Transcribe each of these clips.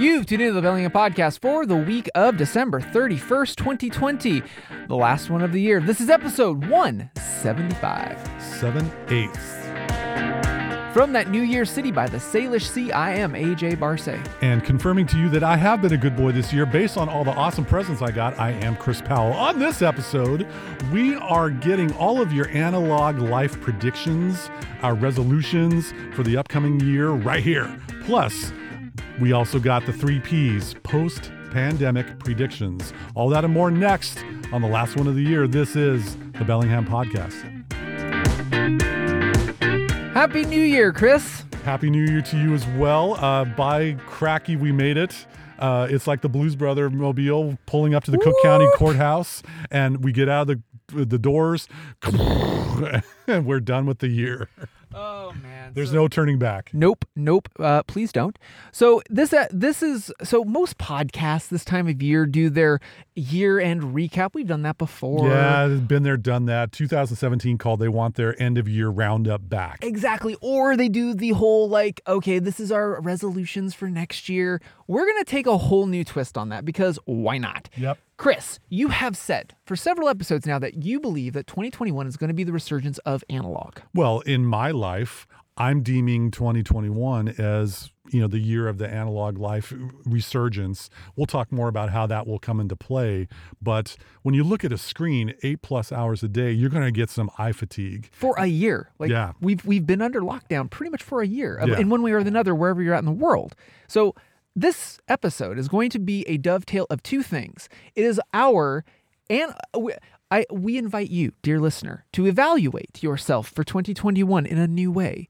You've tuned into the Bellingham Podcast for the week of December 31st, 2020, the last one of the year. This is episode 175. Seven eighths. From that New Year City by the Salish Sea, I am AJ Barse. And confirming to you that I have been a good boy this year based on all the awesome presents I got, I am Chris Powell. On this episode, we are getting all of your analog life predictions, our resolutions for the upcoming year right here. Plus, we also got the three P's post pandemic predictions. All that and more next on the last one of the year. This is the Bellingham Podcast. Happy New Year, Chris. Happy New Year to you as well. Uh, by cracky, we made it. Uh, it's like the Blues Brother mobile pulling up to the Cook County Courthouse, and we get out of the the doors, and we're done with the year. Oh, man. There's no turning back. Nope, nope. Uh, please don't. So this uh, this is so most podcasts this time of year do their year end recap. We've done that before. Yeah, been there, done that. 2017 called. They want their end of year roundup back. Exactly. Or they do the whole like, okay, this is our resolutions for next year. We're going to take a whole new twist on that because why not? Yep. Chris, you have said for several episodes now that you believe that 2021 is going to be the resurgence of analog. Well, in my life, I'm deeming 2021 as you know the year of the analog life resurgence. We'll talk more about how that will come into play. But when you look at a screen eight plus hours a day, you're going to get some eye fatigue. For a year. Like Yeah. we've we've been under lockdown pretty much for a year Yeah. in one way or another wherever you're at in the world. So this episode is going to be a dovetail of two things. It is our and I we invite you, dear listener, to evaluate yourself for 2021 in a new way.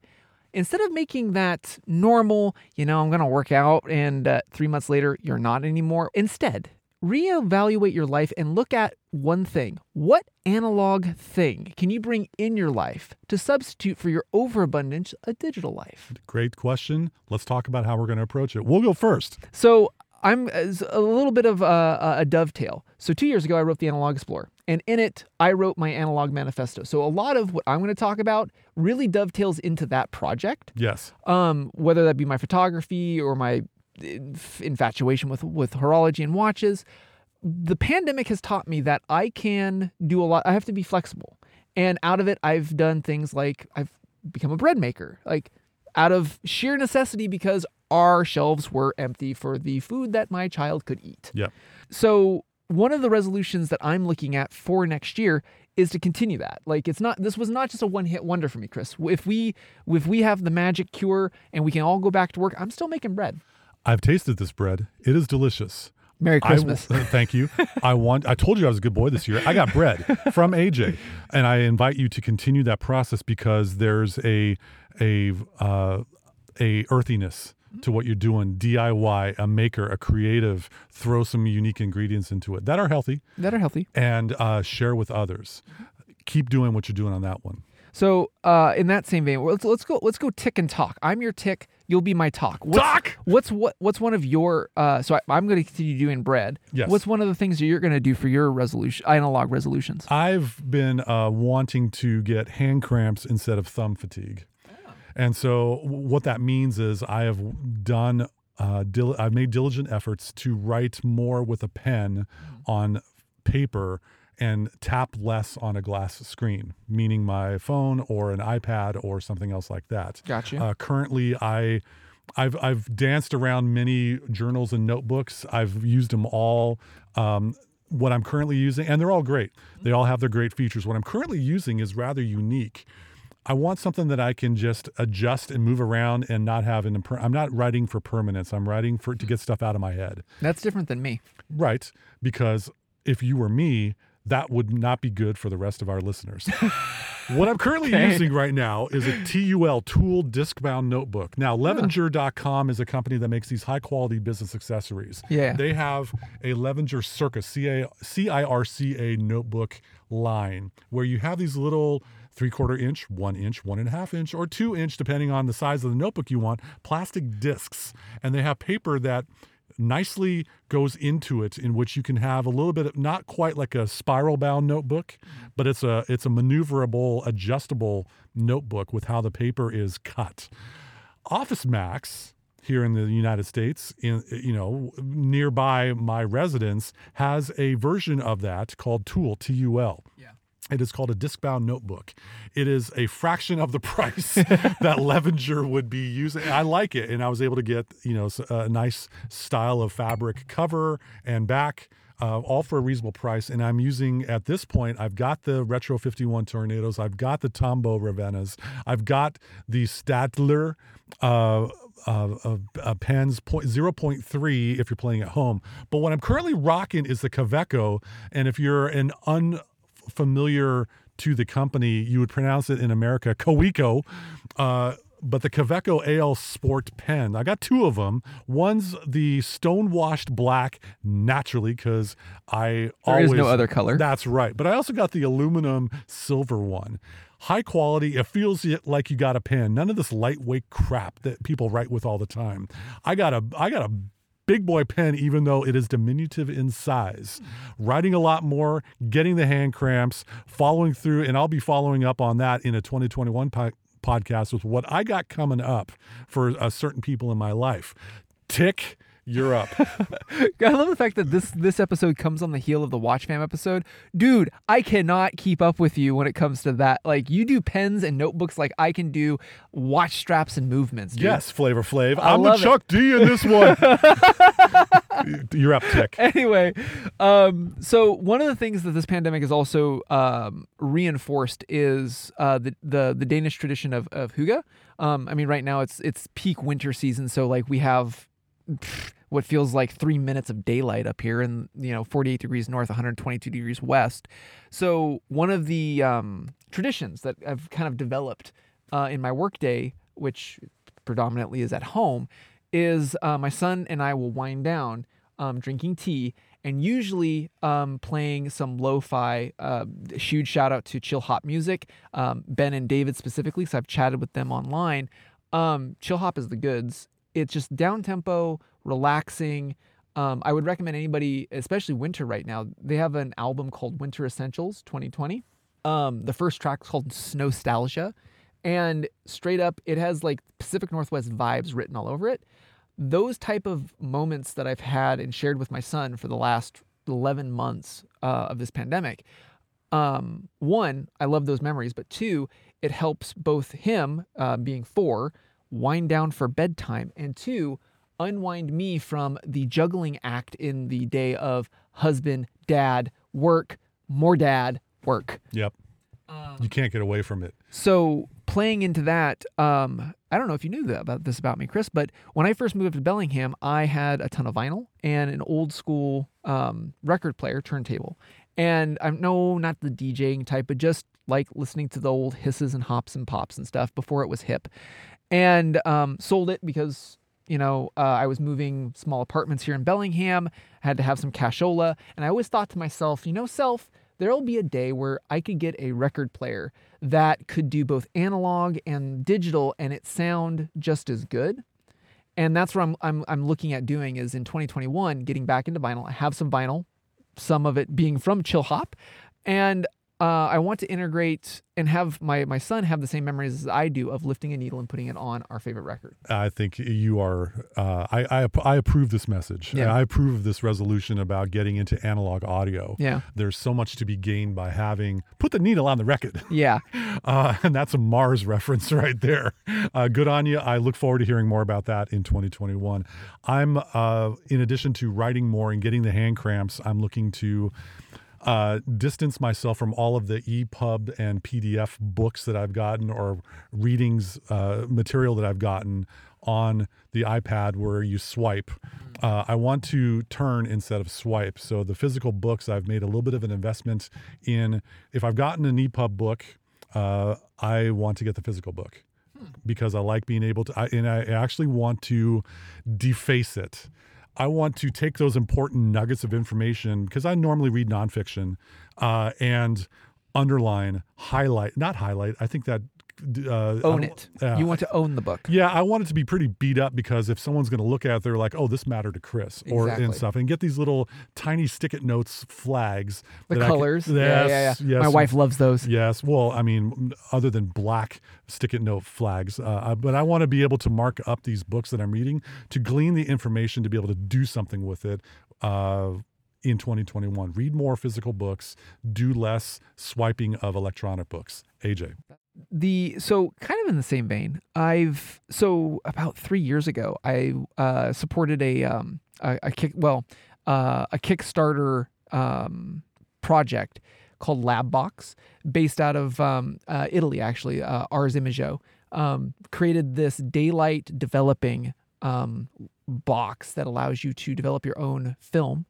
Instead of making that normal, you know, I'm going to work out and uh, 3 months later you're not anymore. Instead, reevaluate your life and look at one thing. What analog thing can you bring in your life to substitute for your overabundance a digital life? Great question. Let's talk about how we're going to approach it. We'll go first. So I'm a little bit of a, a dovetail. So two years ago, I wrote the Analog Explorer, and in it, I wrote my analog manifesto. So a lot of what I'm going to talk about really dovetails into that project. Yes. Um, whether that be my photography or my infatuation with with horology and watches. The pandemic has taught me that I can do a lot. I have to be flexible, and out of it, I've done things like I've become a bread maker, like out of sheer necessity because our shelves were empty for the food that my child could eat. Yep. So one of the resolutions that I'm looking at for next year is to continue that. Like it's not this was not just a one-hit wonder for me, Chris. If we if we have the magic cure and we can all go back to work, I'm still making bread. I've tasted this bread. It is delicious. Merry Christmas. uh, thank you. I want. I told you I was a good boy this year. I got bread from AJ, and I invite you to continue that process because there's a a uh, a earthiness to what you're doing. DIY, a maker, a creative. Throw some unique ingredients into it that are healthy, that are healthy. and uh, share with others. Keep doing what you're doing on that one. So, uh, in that same vein, let's let's go let's go tick and talk. I'm your tick. You'll be my talk. What's, Talk! What's what what's one of your uh, so I, I'm going to continue doing bread. Yes. What's one of the things that you're going to do for your resolution analog resolutions? I've been uh, wanting to get hand cramps instead of thumb fatigue. And so, what that means is I have done, uh, dil- I've made diligent efforts to write more with a pen on paper and tap less on a glass screen, meaning my phone or an iPad or something else like that. Gotcha. Uh, currently, I. I've I've danced around many journals and notebooks. I've used them all. Um, what I'm currently using, and they're all great. They all have their great features. What I'm currently using is rather unique. I want something that I can just adjust and move around and not have an. imper- I'm not writing for permanence. I'm writing for to hmm. get stuff out of my head. That's different than me. Right, because if you were me, that would not be good for the rest of our listeners. what I'm currently Okay. using right now is a TUL tool disc bound notebook. Now, Levenger.com is a company that makes these high quality business accessories. Yeah. They have a Levenger Circa C-A- C-I-R-C-A notebook line where you have these little three quarter inch, one inch, one and a half inch, or two inch, depending on the size of the notebook you want, plastic discs. And they have paper that nicely goes into it in which you can have a little bit of not quite like a spiral bound notebook but it's a it's a maneuverable adjustable notebook with how the paper is cut office max here in the United States, in you know, nearby my residence, has a version of that called Tool T U L. Yeah. It is called a disc-bound notebook. It is a fraction of the price that Levenger would be using. I like it, and I was able to get you know a nice style of fabric cover and back. Uh, all for a reasonable price, and I'm using at this point. I've got the Retro 51 Tornadoes, I've got the Tombow Ravennas, I've got the Staedtler uh, uh, uh, uh, pens point, 0.3 if you're playing at home. But what I'm currently rocking is the Kaweco, and if you're an unfamiliar to the company, you would pronounce it in America Coeco. Uh, but the Kaweco AL Sport pen, I got two of them. One's the stone washed black naturally because I There always is no other color. That's right. But I also got the aluminum silver one. High quality. It feels like you got a pen. None of this lightweight crap that people write with all the time. I got a I got a big boy pen even though it is diminutive in size. Writing a lot more, getting the hand cramps, following through and I'll be following up on that in a 2021 po- podcast with what I got coming up for uh, certain people in my life. Tick, you're up. I love the fact that this this episode comes on the heel of the Watch Fam episode. Dude, I cannot keep up with you when it comes to that. Like you do pens and notebooks like I can do watch straps and movements. Dude. Yes, Flavor Flav. I I'm the love it. Chuck D in this one. You're up, Tick. anyway, um, so one of the things that this pandemic has also um, reinforced is uh, the, the the Danish tradition of of hygge. Um, I mean, right now it's it's peak winter season, so like we have pff, what feels like three minutes of daylight up here, and you know, 48 degrees north, 122 degrees west. So one of the um, traditions that I've kind of developed uh, in my workday, which predominantly is at home, is uh, my son and I will wind down um, drinking tea and usually um, playing some lo-fi. Uh, huge shout out to Chillhop Music, um, Ben and David specifically, because I've chatted with them online. Um, Chillhop is the goods. It's just down tempo, relaxing. Um, I would recommend anybody, especially winter right now. They have an album called Winter Essentials 2020. Um, the first track is called Snowstalgia, and straight up, it has like Pacific Northwest vibes written all over it. Those type of moments that I've had and shared with my son for the last 11 months uh, of this pandemic. Um, one, I love those memories, but two, it helps both him, uh, being four, wind down for bedtime, and two, unwind me from the juggling act in the day of husband, dad, work, more dad, work. Yep. You can't get away from it. So playing into that, um, I don't know if you knew that about this about me, Chris, but when I first moved to Bellingham, I had a ton of vinyl and an old school um, record player turntable. And I'm no, not the DJing type, but just like listening to the old hisses and hops and pops and stuff before it was hip. And um, sold it because you know uh, I was moving small apartments here in Bellingham. I had to have some cashola, and I always thought to myself, you know, self, there'll be a day where I could get a record player that could do both analog and digital and it sound just as good. And that's what I'm, I'm, I'm looking at doing is in 2021, getting back into vinyl. I have some vinyl, some of it being from Chillhop. And uh, I want to integrate and have my, my son have the same memories as I do of lifting a needle and putting it on our favorite record. I think you are. Uh, I, I I approve this message. Yeah. I approve of this resolution about getting into analog audio. Yeah. There's so much to be gained by having put the needle on the record. Yeah. Uh, and that's a MARRS reference right there. Uh, good on you. I look forward to hearing more about that in 2021. I'm, uh, in addition to writing more and getting the hand cramps, I'm looking to uh, distance myself from all of the EPUB and PDF books that I've gotten or readings uh, material that I've gotten on the iPad where you swipe. Uh, I want to turn instead of swipe. So the physical books, I've made a little bit of an investment in. If I've gotten an EPUB book, uh, I want to get the physical book because I like being able to, I, and I actually want to deface it. I want to take those important nuggets of information because I normally read nonfiction uh, and underline, highlight, not highlight. I think that uh, Own it. yeah, you want to own the book. yeah, I want it to be pretty beat up because if someone's going to look at it, they're like, "Oh, this mattered to Chris," or Exactly. and stuff, and get these little tiny stick-it notes flags. The I can- colors. yes, yeah, yeah, yeah. yes. My wife loves those. Yes. Well, I mean, other than black stick-it note flags, uh, but I want to be able to mark up these books that I'm reading to glean the information to be able to do something with it. Uh, in 2021, read more physical books, do less swiping of electronic books. AJ. The so kind of in the same vein i've so about three years ago i uh supported a um a, a kick well uh a kickstarter um project called labbox based out of um uh, italy actually uh ars imago um created this daylight developing um box that allows you to develop your own film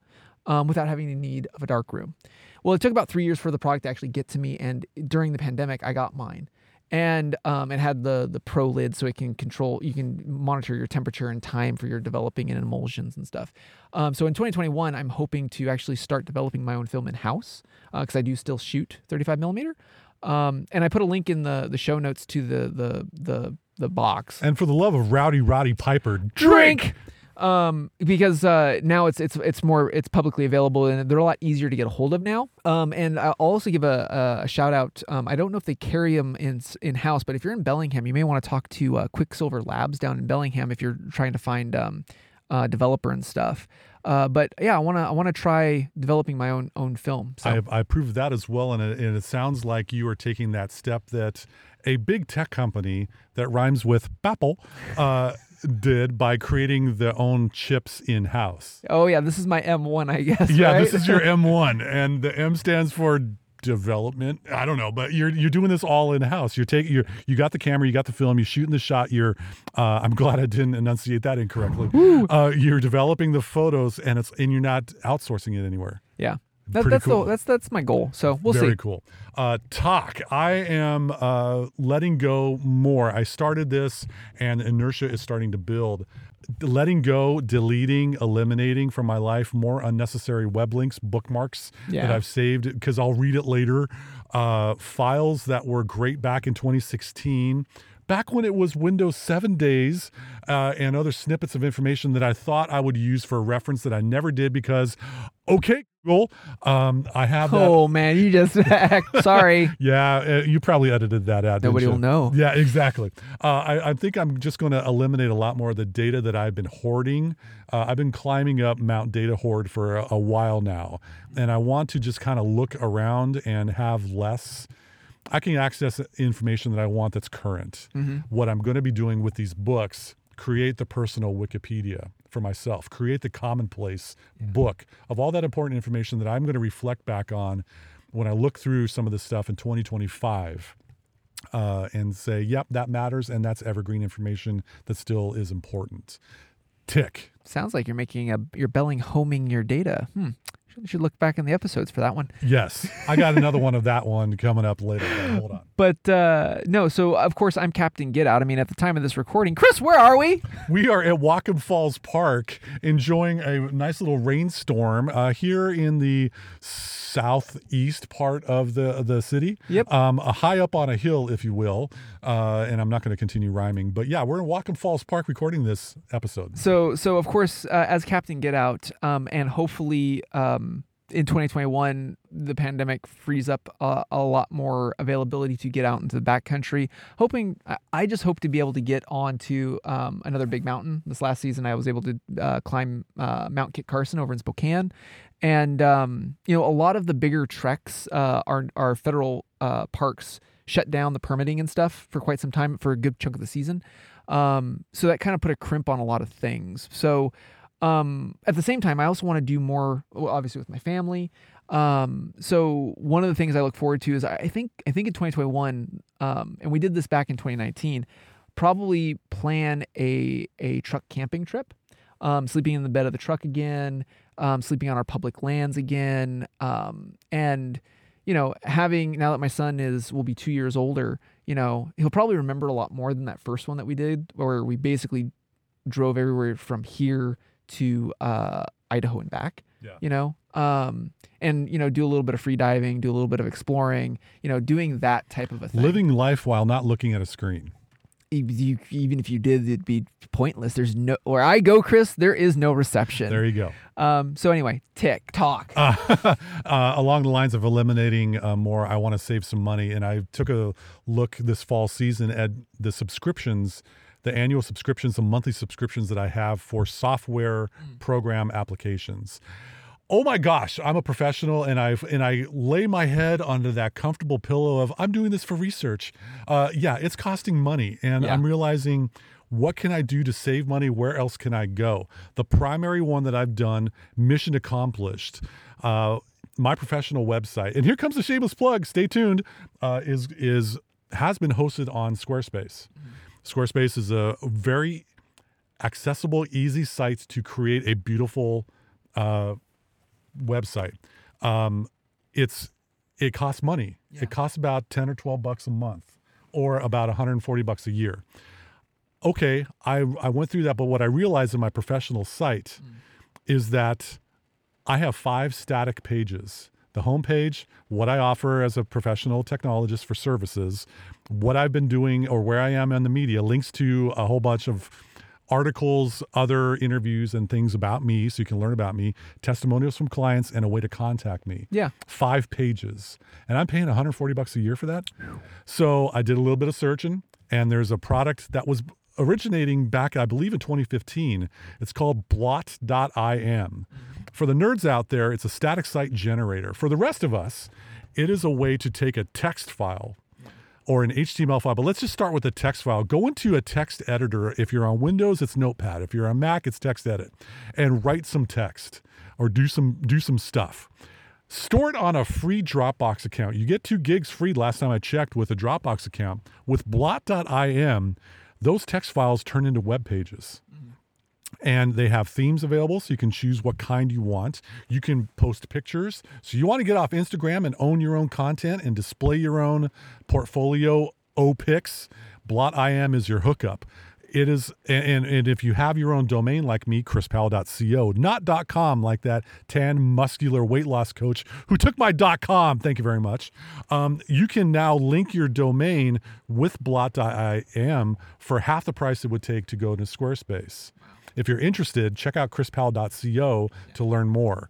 um, without having the need of a dark room. Well it took about three years for the product to actually get to me and during the pandemic i got mine. And um, it had the the pro lid so it can control you can monitor your temperature and time for your developing and emulsions and stuff. Um, so in 2021 i'm hoping to actually start developing my own film in house because i do still shoot 35 millimeter. Um, and i put a link in the the show notes to the the the the box. And for the love of Rowdy Roddy Piper, drink um because uh now it's it's it's more it's publicly available and they're a lot easier to get a hold of now um and i'll also give a, a, a shout out um i don't know if they carry them in in house but if you're in bellingham you may want to talk to uh, quicksilver labs down in bellingham if you're trying to find um uh developer and stuff uh but yeah i want to i want to try developing my own own film so I, I approve that as well. And it, and it sounds like you are taking that step that a big tech company that rhymes with Apple uh, did by creating their own chips in house. oh yeah this is my m1 i guess Yeah, right? this is your M1, and the M stands for development. I don't know, but you're you're doing this all in house. You're taking you you got the camera, you got the film, you're shooting the shot. You're uh, I'm glad I didn't enunciate that incorrectly. Uh, you're developing the photos, and it's and you're not outsourcing it anywhere. yeah that, that's cool. the, that's that's my goal so we'll Very see Very cool. Uh, talk. I am uh, letting go more. I started this, and inertia is starting to build. Letting go, deleting, eliminating from my life more unnecessary web links, bookmarks that I've saved because I'll read it later. Uh, files that were great back in 2016. Back when it was Windows 7 days uh, and other snippets of information that I thought I would use for reference that I never did because, okay, Google, um, I have that Oh man, you just sorry. yeah, uh, you probably edited that out. Nobody will know. Yeah, exactly. Uh, I, I think I'm just going to eliminate a lot more of the data that I've been hoarding. Uh, I've been climbing up Mount DataHoard for a, a while now, and I want to just kind of look around and have less. I can access information that I want that's current. Mm-hmm. What I'm going to be doing with these books, create the personal Wikipedia for myself, create the commonplace book of all that important information that I'm going to reflect back on when I look through some of this stuff in 2025 uh, and say, yep, that matters. And that's evergreen information that still is important. Tick. Sounds like you're making a you're belling homing your data. Hmm. Should, should look back in the episodes for that one. Yes. I got another one of that one coming up later. But hold on. But uh, no, so of course I'm Captain Get Out. I mean, at the time of this recording, Chris, where are we? We are at Whatcom Falls Park enjoying a nice little rainstorm uh, here in the southeast part of the the city. Yep. Um, high up on a hill, if you will. Uh, and I'm not going to continue rhyming, but yeah, we're in Whatcom Falls Park recording this episode. So, so of course, uh, as Captain Get Out, um, and hopefully, um, in 2021, the pandemic frees up uh, a lot more availability to get out into the backcountry. Hoping, I- I just hope to be able to get onto um, another big mountain. This last season, I was able to uh, climb uh, Mount Kit Carson over in Spokane, and um, you know, a lot of the bigger treks uh, are are federal uh, parks shut down the permitting and stuff for quite some time for a good chunk of the season. Um, so that kind of put a crimp on a lot of things. So um, at the same time, I also want to do more, obviously with my family. Um, so one of the things I look forward to is I think I think in 2021, um, and we did this back in 2019, probably plan a a truck camping trip, um, sleeping in the bed of the truck again, um, sleeping on our public lands again, um, and you know having now that my son is will be two years older, you know he'll probably remember a lot more than that first one that we did, where we basically drove everywhere from here to uh, Idaho and back. Yeah. You know, um, and you know, do a little bit of free diving, do a little bit of exploring. You know, doing that type of a thing. Living life while not looking at a screen. You, even if you did, it'd be pointless. There's no where I go, Chris. There is no reception. There you go. Um. So anyway, tick talk. uh, uh, along the lines of eliminating uh, more, I want to save some money. And I took a look this fall season at the subscriptions, the annual subscriptions, the monthly subscriptions that I have for software program applications. Oh my gosh, I'm a professional and I and I lay my head onto that comfortable pillow of I'm doing this for research. Uh, yeah, it's costing money, and Yeah. I'm realizing what can I do to save money? Where else can I go? The primary one that I've done, mission accomplished. Uh, my professional website, and here comes the shameless plug. Stay tuned. Uh, is is has been hosted on Squarespace. Squarespace is a very accessible, easy site to create a beautiful uh, website. Um, it's it costs money. Yeah. It costs about ten or twelve bucks a month, or about 140 bucks a year. Okay, I I went through that, but what I realized in my professional site is that I have five static pages. The homepage, what I offer as a professional technologist for services, what I've been doing or where I am in the media, links to a whole bunch of articles, other interviews, and things about me so you can learn about me, testimonials from clients, and a way to contact me. yeah. Five pages. And I'm paying 140 bucks a year for that. So I did a little bit of searching, and there's a product that was originating back, I believe, in 2015. It's called blot.im. For the nerds out there, it's a static site generator. For the rest of us, it is a way to take a text file or an HTML file. But let's just start with a text file. Go into a text editor. If you're on Windows, it's Notepad. If you're on Mac, it's Text Edit, and write some text or do some do some stuff. Store it on a free Dropbox account. You get two gigs free last time I checked with a Dropbox account. With blot.im, those text files turn into web pages and they have themes available so you can choose what kind you want. You can post pictures. So you want to get off instagram and own your own content and display your own portfolio opics blot im is your hookup. It is and, and, and if you have your own domain like me chrispowell.co not com like that tan muscular weight loss coach who took my com. Thank you very much. Um, you can now link your domain with blot.im for half the price it would take to go to squarespace if you're interested, check out chrispowell.co to learn more.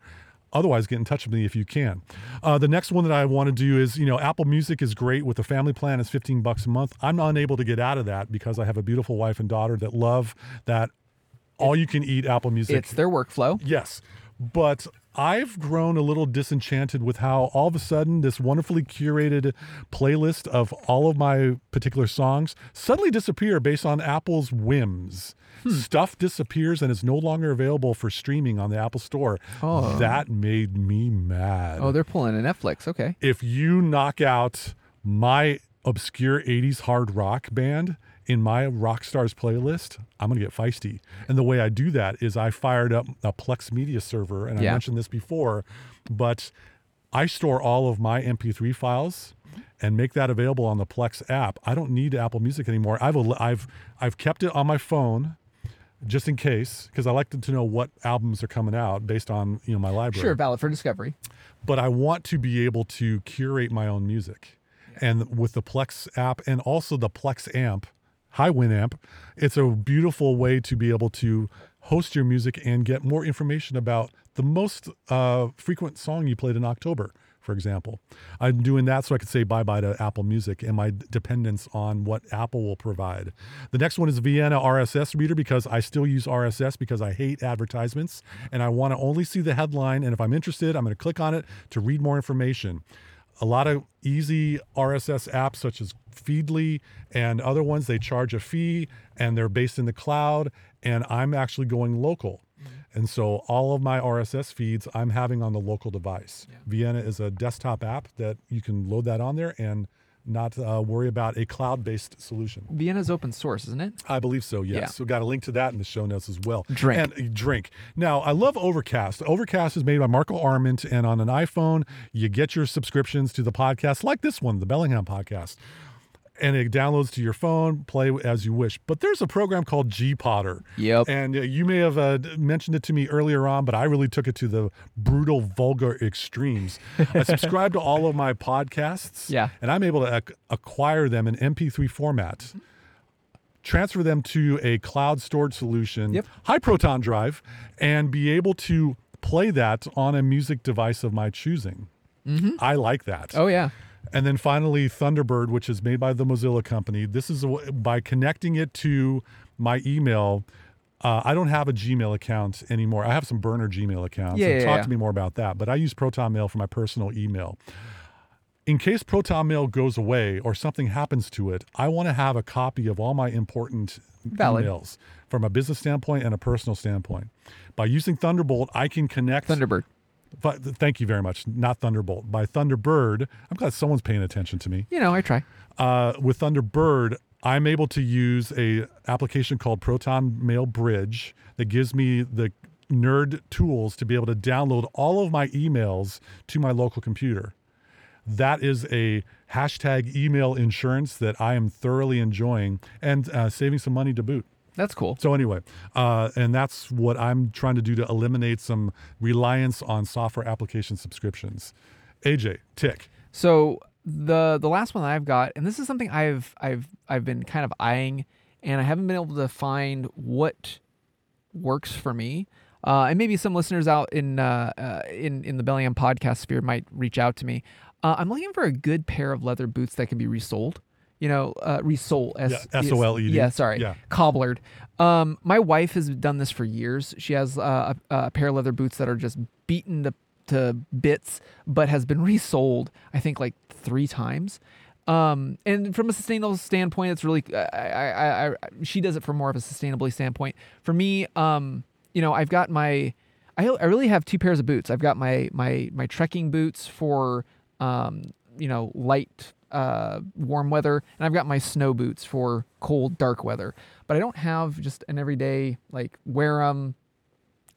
Otherwise, get in touch with me if you can. Uh, the next one that I want to do is, you know, Apple Music is great with the family plan. is 15 bucks a month. I'm unable to get out of that because I have a beautiful wife and daughter that love that all you can eat Apple Music. It's their workflow. Yes. But I've grown a little disenchanted with how all of a sudden this wonderfully curated playlist of all of my particular songs suddenly disappear based on Apple's whims. Hmm. Stuff disappears and is no longer available for streaming on the Apple Store. Oh. That made me mad. Oh, they're pulling a Netflix. Okay. if you knock out my obscure 80s hard rock band in my rock stars playlist i'm going to get feisty and the way i do that is i fired up a plex media server and i Yeah. mentioned this before but i store all of my mp3 files and make that available on the plex app i don't need apple music anymore i've i've i've kept it on my phone just in case because i like to, to know what albums are coming out based on you know my library Sure, valid for discovery. but I want to be able to curate my own music. And with the Plex app and also the Plexamp, high Winamp, it's a beautiful way to be able to host your music and get more information about the most uh, frequent song you played in October, for example. I'm doing that so I could say bye bye to Apple Music and my dependence on what Apple will provide. The next one is Vienna RSS Reader because I still use RSS because I hate advertisements and I want to only see the headline. And if I'm interested, I'm going to click on it to read more information. A lot of easy RSS apps such as Feedly and other ones, they charge a fee and they're based in the cloud. And I'm actually going local. Mm-hmm. And so all of my RSS feeds I'm having on the local device. Vienna is a desktop app that you can load that on there and not uh, worry about a cloud based solution. Vienna's open source, isn't it? I believe so, yes. Yeah. So got a link to that in the show notes as well. Drink. And uh, drink. Now, I love Overcast. Overcast is made by Marco Arment, and on an iPhone, you get your subscriptions to the podcast like this one, the Bellingham podcast. And it downloads to your phone, play as you wish. But there's a program called gPodder. Yep. And uh, you may have uh, mentioned it to me earlier on, but I really took it to the brutal, vulgar extremes. I subscribe to all of my podcasts. Yeah. And I'm able to ac- acquire them in MP3 format, transfer them to a cloud storage solution, Yep. high proton drive, and be able to play that on a music device of my choosing. I like that. Oh yeah. And then finally, Thunderbird, which is made by the Mozilla company. This is a by connecting it to my email. Uh, I don't have a Gmail account anymore. I have some burner Gmail accounts. Yeah, yeah, talk yeah. to me more about that. But I use Proton Mail for my personal email. In case Proton Mail goes away or something happens to it, I want to have a copy of all my important Valid. emails from a business standpoint and a personal standpoint. By using Thunderbolt, I can connect Thunderbird. But thank you very much. Not Thunderbolt. By Thunderbird, I'm glad someone's paying attention to me. You know, I try. Uh, with Thunderbird, I'm able to use a application called Proton Mail Bridge that gives me the nerd tools to be able to download all of my emails to my local computer. That is a hashtag email insurance that I am thoroughly enjoying and uh, saving some money to boot. That's cool. So anyway, uh, and that's what I'm trying to do to eliminate some reliance on software application subscriptions. AJ, tick. So the the last one that I've got, and this is something I've I've I've been kind of eyeing, and I haven't been able to find what works for me. Uh, and maybe some listeners out in uh, uh, in in the Bellingham podcast sphere might reach out to me. Uh, I'm looking for a good pair of leather boots that can be resoled. You know, uh, resold. S- Yeah, S-O-L-E-D. Yeah, sorry. Yeah. Cobblered. Um, my wife has done this for years. She has uh, a, a pair of leather boots that are just beaten to, to bits, but has been resold, I think, like three times. Um, and from a sustainable standpoint, it's really, I, I, I, I, she does it from more of a sustainability standpoint. For me, um, you know, I've got my, I, I really have two pairs of boots. I've got my, my, my trekking boots for, um, you know, light, uh, warm weather, and I've got my snow boots for cold, dark weather. But I don't have just an everyday like wear them.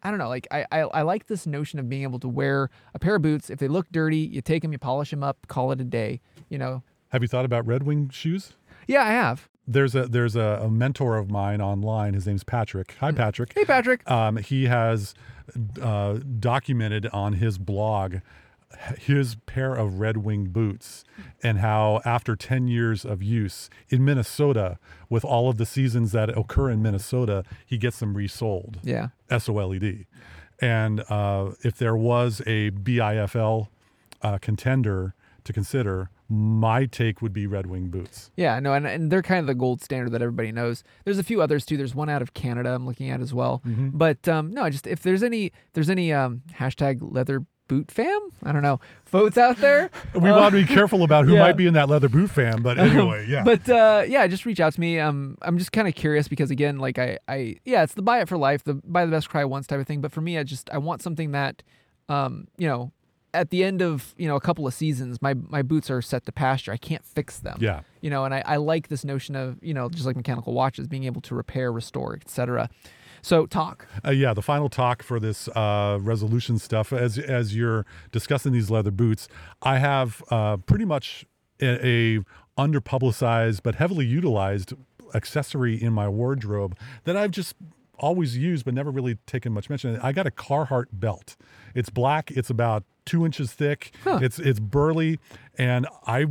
I don't know. Like I, I, I like this notion of being able to wear a pair of boots. If they look dirty, you take them, you polish them up, call it a day. You know. Have you thought about Red Wing shoes? Yeah, I have. There's a there's a, a mentor of mine online. His name's Patrick. Hi, Patrick. Hey, Patrick. Um, he has uh, documented on his blog his pair of Red Wing boots and how after 10 years of use in Minnesota, with all of the seasons that occur in Minnesota, he gets them resold. Yeah. S O L E D. And uh, if there was a BIFL uh, contender to consider, my take would be Red Wing boots. Yeah, no, and, and they're kind of the gold standard that everybody knows. There's a few others too. There's one out of Canada I'm looking at as well. But um, no, just if there's any, if there's any um, hashtag leather boot fam, I don't know, votes out there. We want to be careful about who yeah. might be in that leather boot fan, but anyway, yeah. But uh, yeah, just reach out to me. Um, I'm just kind of curious because again, like I, I, yeah, it's the buy it for life, the buy the best, cry once type of thing. But for me, I just I want something that, um, you know, at the end of you know a couple of seasons, my my boots are set to pasture. I can't fix them. yeah. You know, and I, I like this notion of you know just like mechanical watches, being able to repair, restore, etc. So talk. Uh, yeah, the final talk for this uh, resolution stuff, as as you're discussing these leather boots, I have uh, pretty much a, a underpublicized but heavily utilized accessory in my wardrobe that I've just always used but never really taken much mention. I got a Carhartt belt. It's black. It's about two inches thick. It's it's burly, and I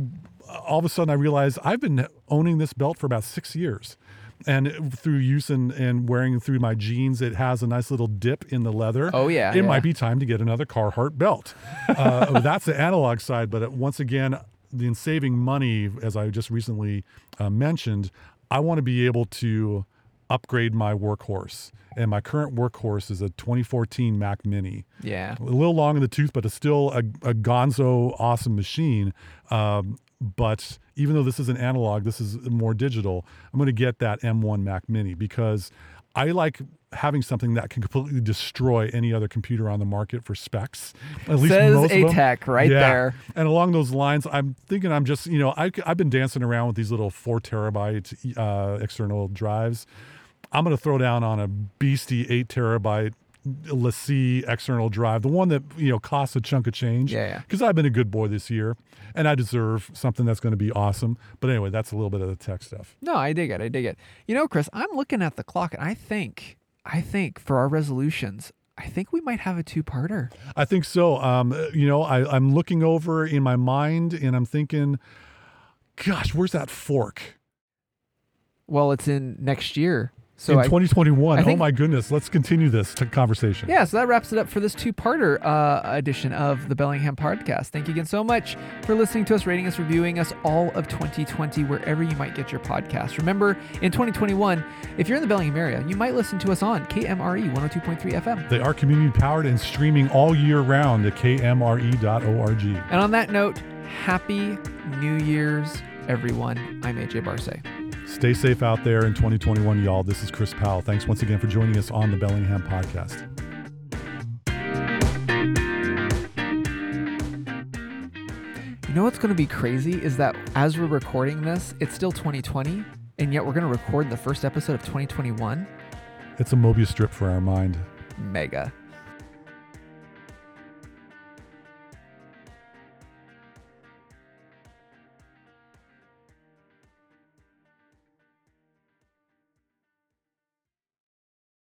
all of a sudden I realized I've been owning this belt for about six years and through use and, and wearing through my jeans, it has a nice little dip in the leather. Oh, yeah, it yeah. might be time to get another Carhartt belt. Uh, that's the analog side, but once again, in saving money, as I just recently uh, mentioned, I want to be able to upgrade my workhorse, and my current workhorse is a 2014 Mac Mini Yeah. a little long in the tooth, but it's still a, a gonzo awesome machine. Um, but even though this is an analog, this is more digital. I'm going to get that M1 Mac Mini because I like having something that can completely destroy any other computer on the market for specs. At least Says most. ATEC right Yeah. there. And along those lines, I'm thinking I'm just, you know, I, I've been dancing around with these little four terabyte uh, external drives. I'm going to throw down on a beastie eight terabyte LaCie external drive, the one that you know costs a chunk of change. Yeah, yeah. Because I've been a good boy this year, and I deserve something that's going to be awesome. But anyway, that's a little bit of the tech stuff. No, I dig it. I dig it. You know, Chris, I'm looking at the clock and I think, I think for our resolutions, I think we might have a two-parter. I think so. Um, you know, I, I'm looking over in my mind, and I'm thinking, gosh, where's that fork? Well, it's in next year. So in I, 2021. I oh my goodness. Let's continue this conversation. yeah, so that wraps it up for this two-parter uh, edition of the Bellingham Podcast. Thank you again so much for listening to us, rating us, reviewing us all of 2020, wherever you might get your podcast. Remember, in 2021, if you're in the Bellingham area, you might listen to us on KMRE 102.3 FM. They are community powered and streaming all year round at kmre.org. And on that note, happy New Year's, everyone. I'm AJ Barse. Stay safe out there in 2021, y'all. This is Chris Powell. Thanks once again for joining us on the Bellingham podcast. You know what's going to be crazy is that as we're recording this, it's still 2020, and yet we're going to record the first episode of 2021. It's a Mobius strip for our mind. Mega.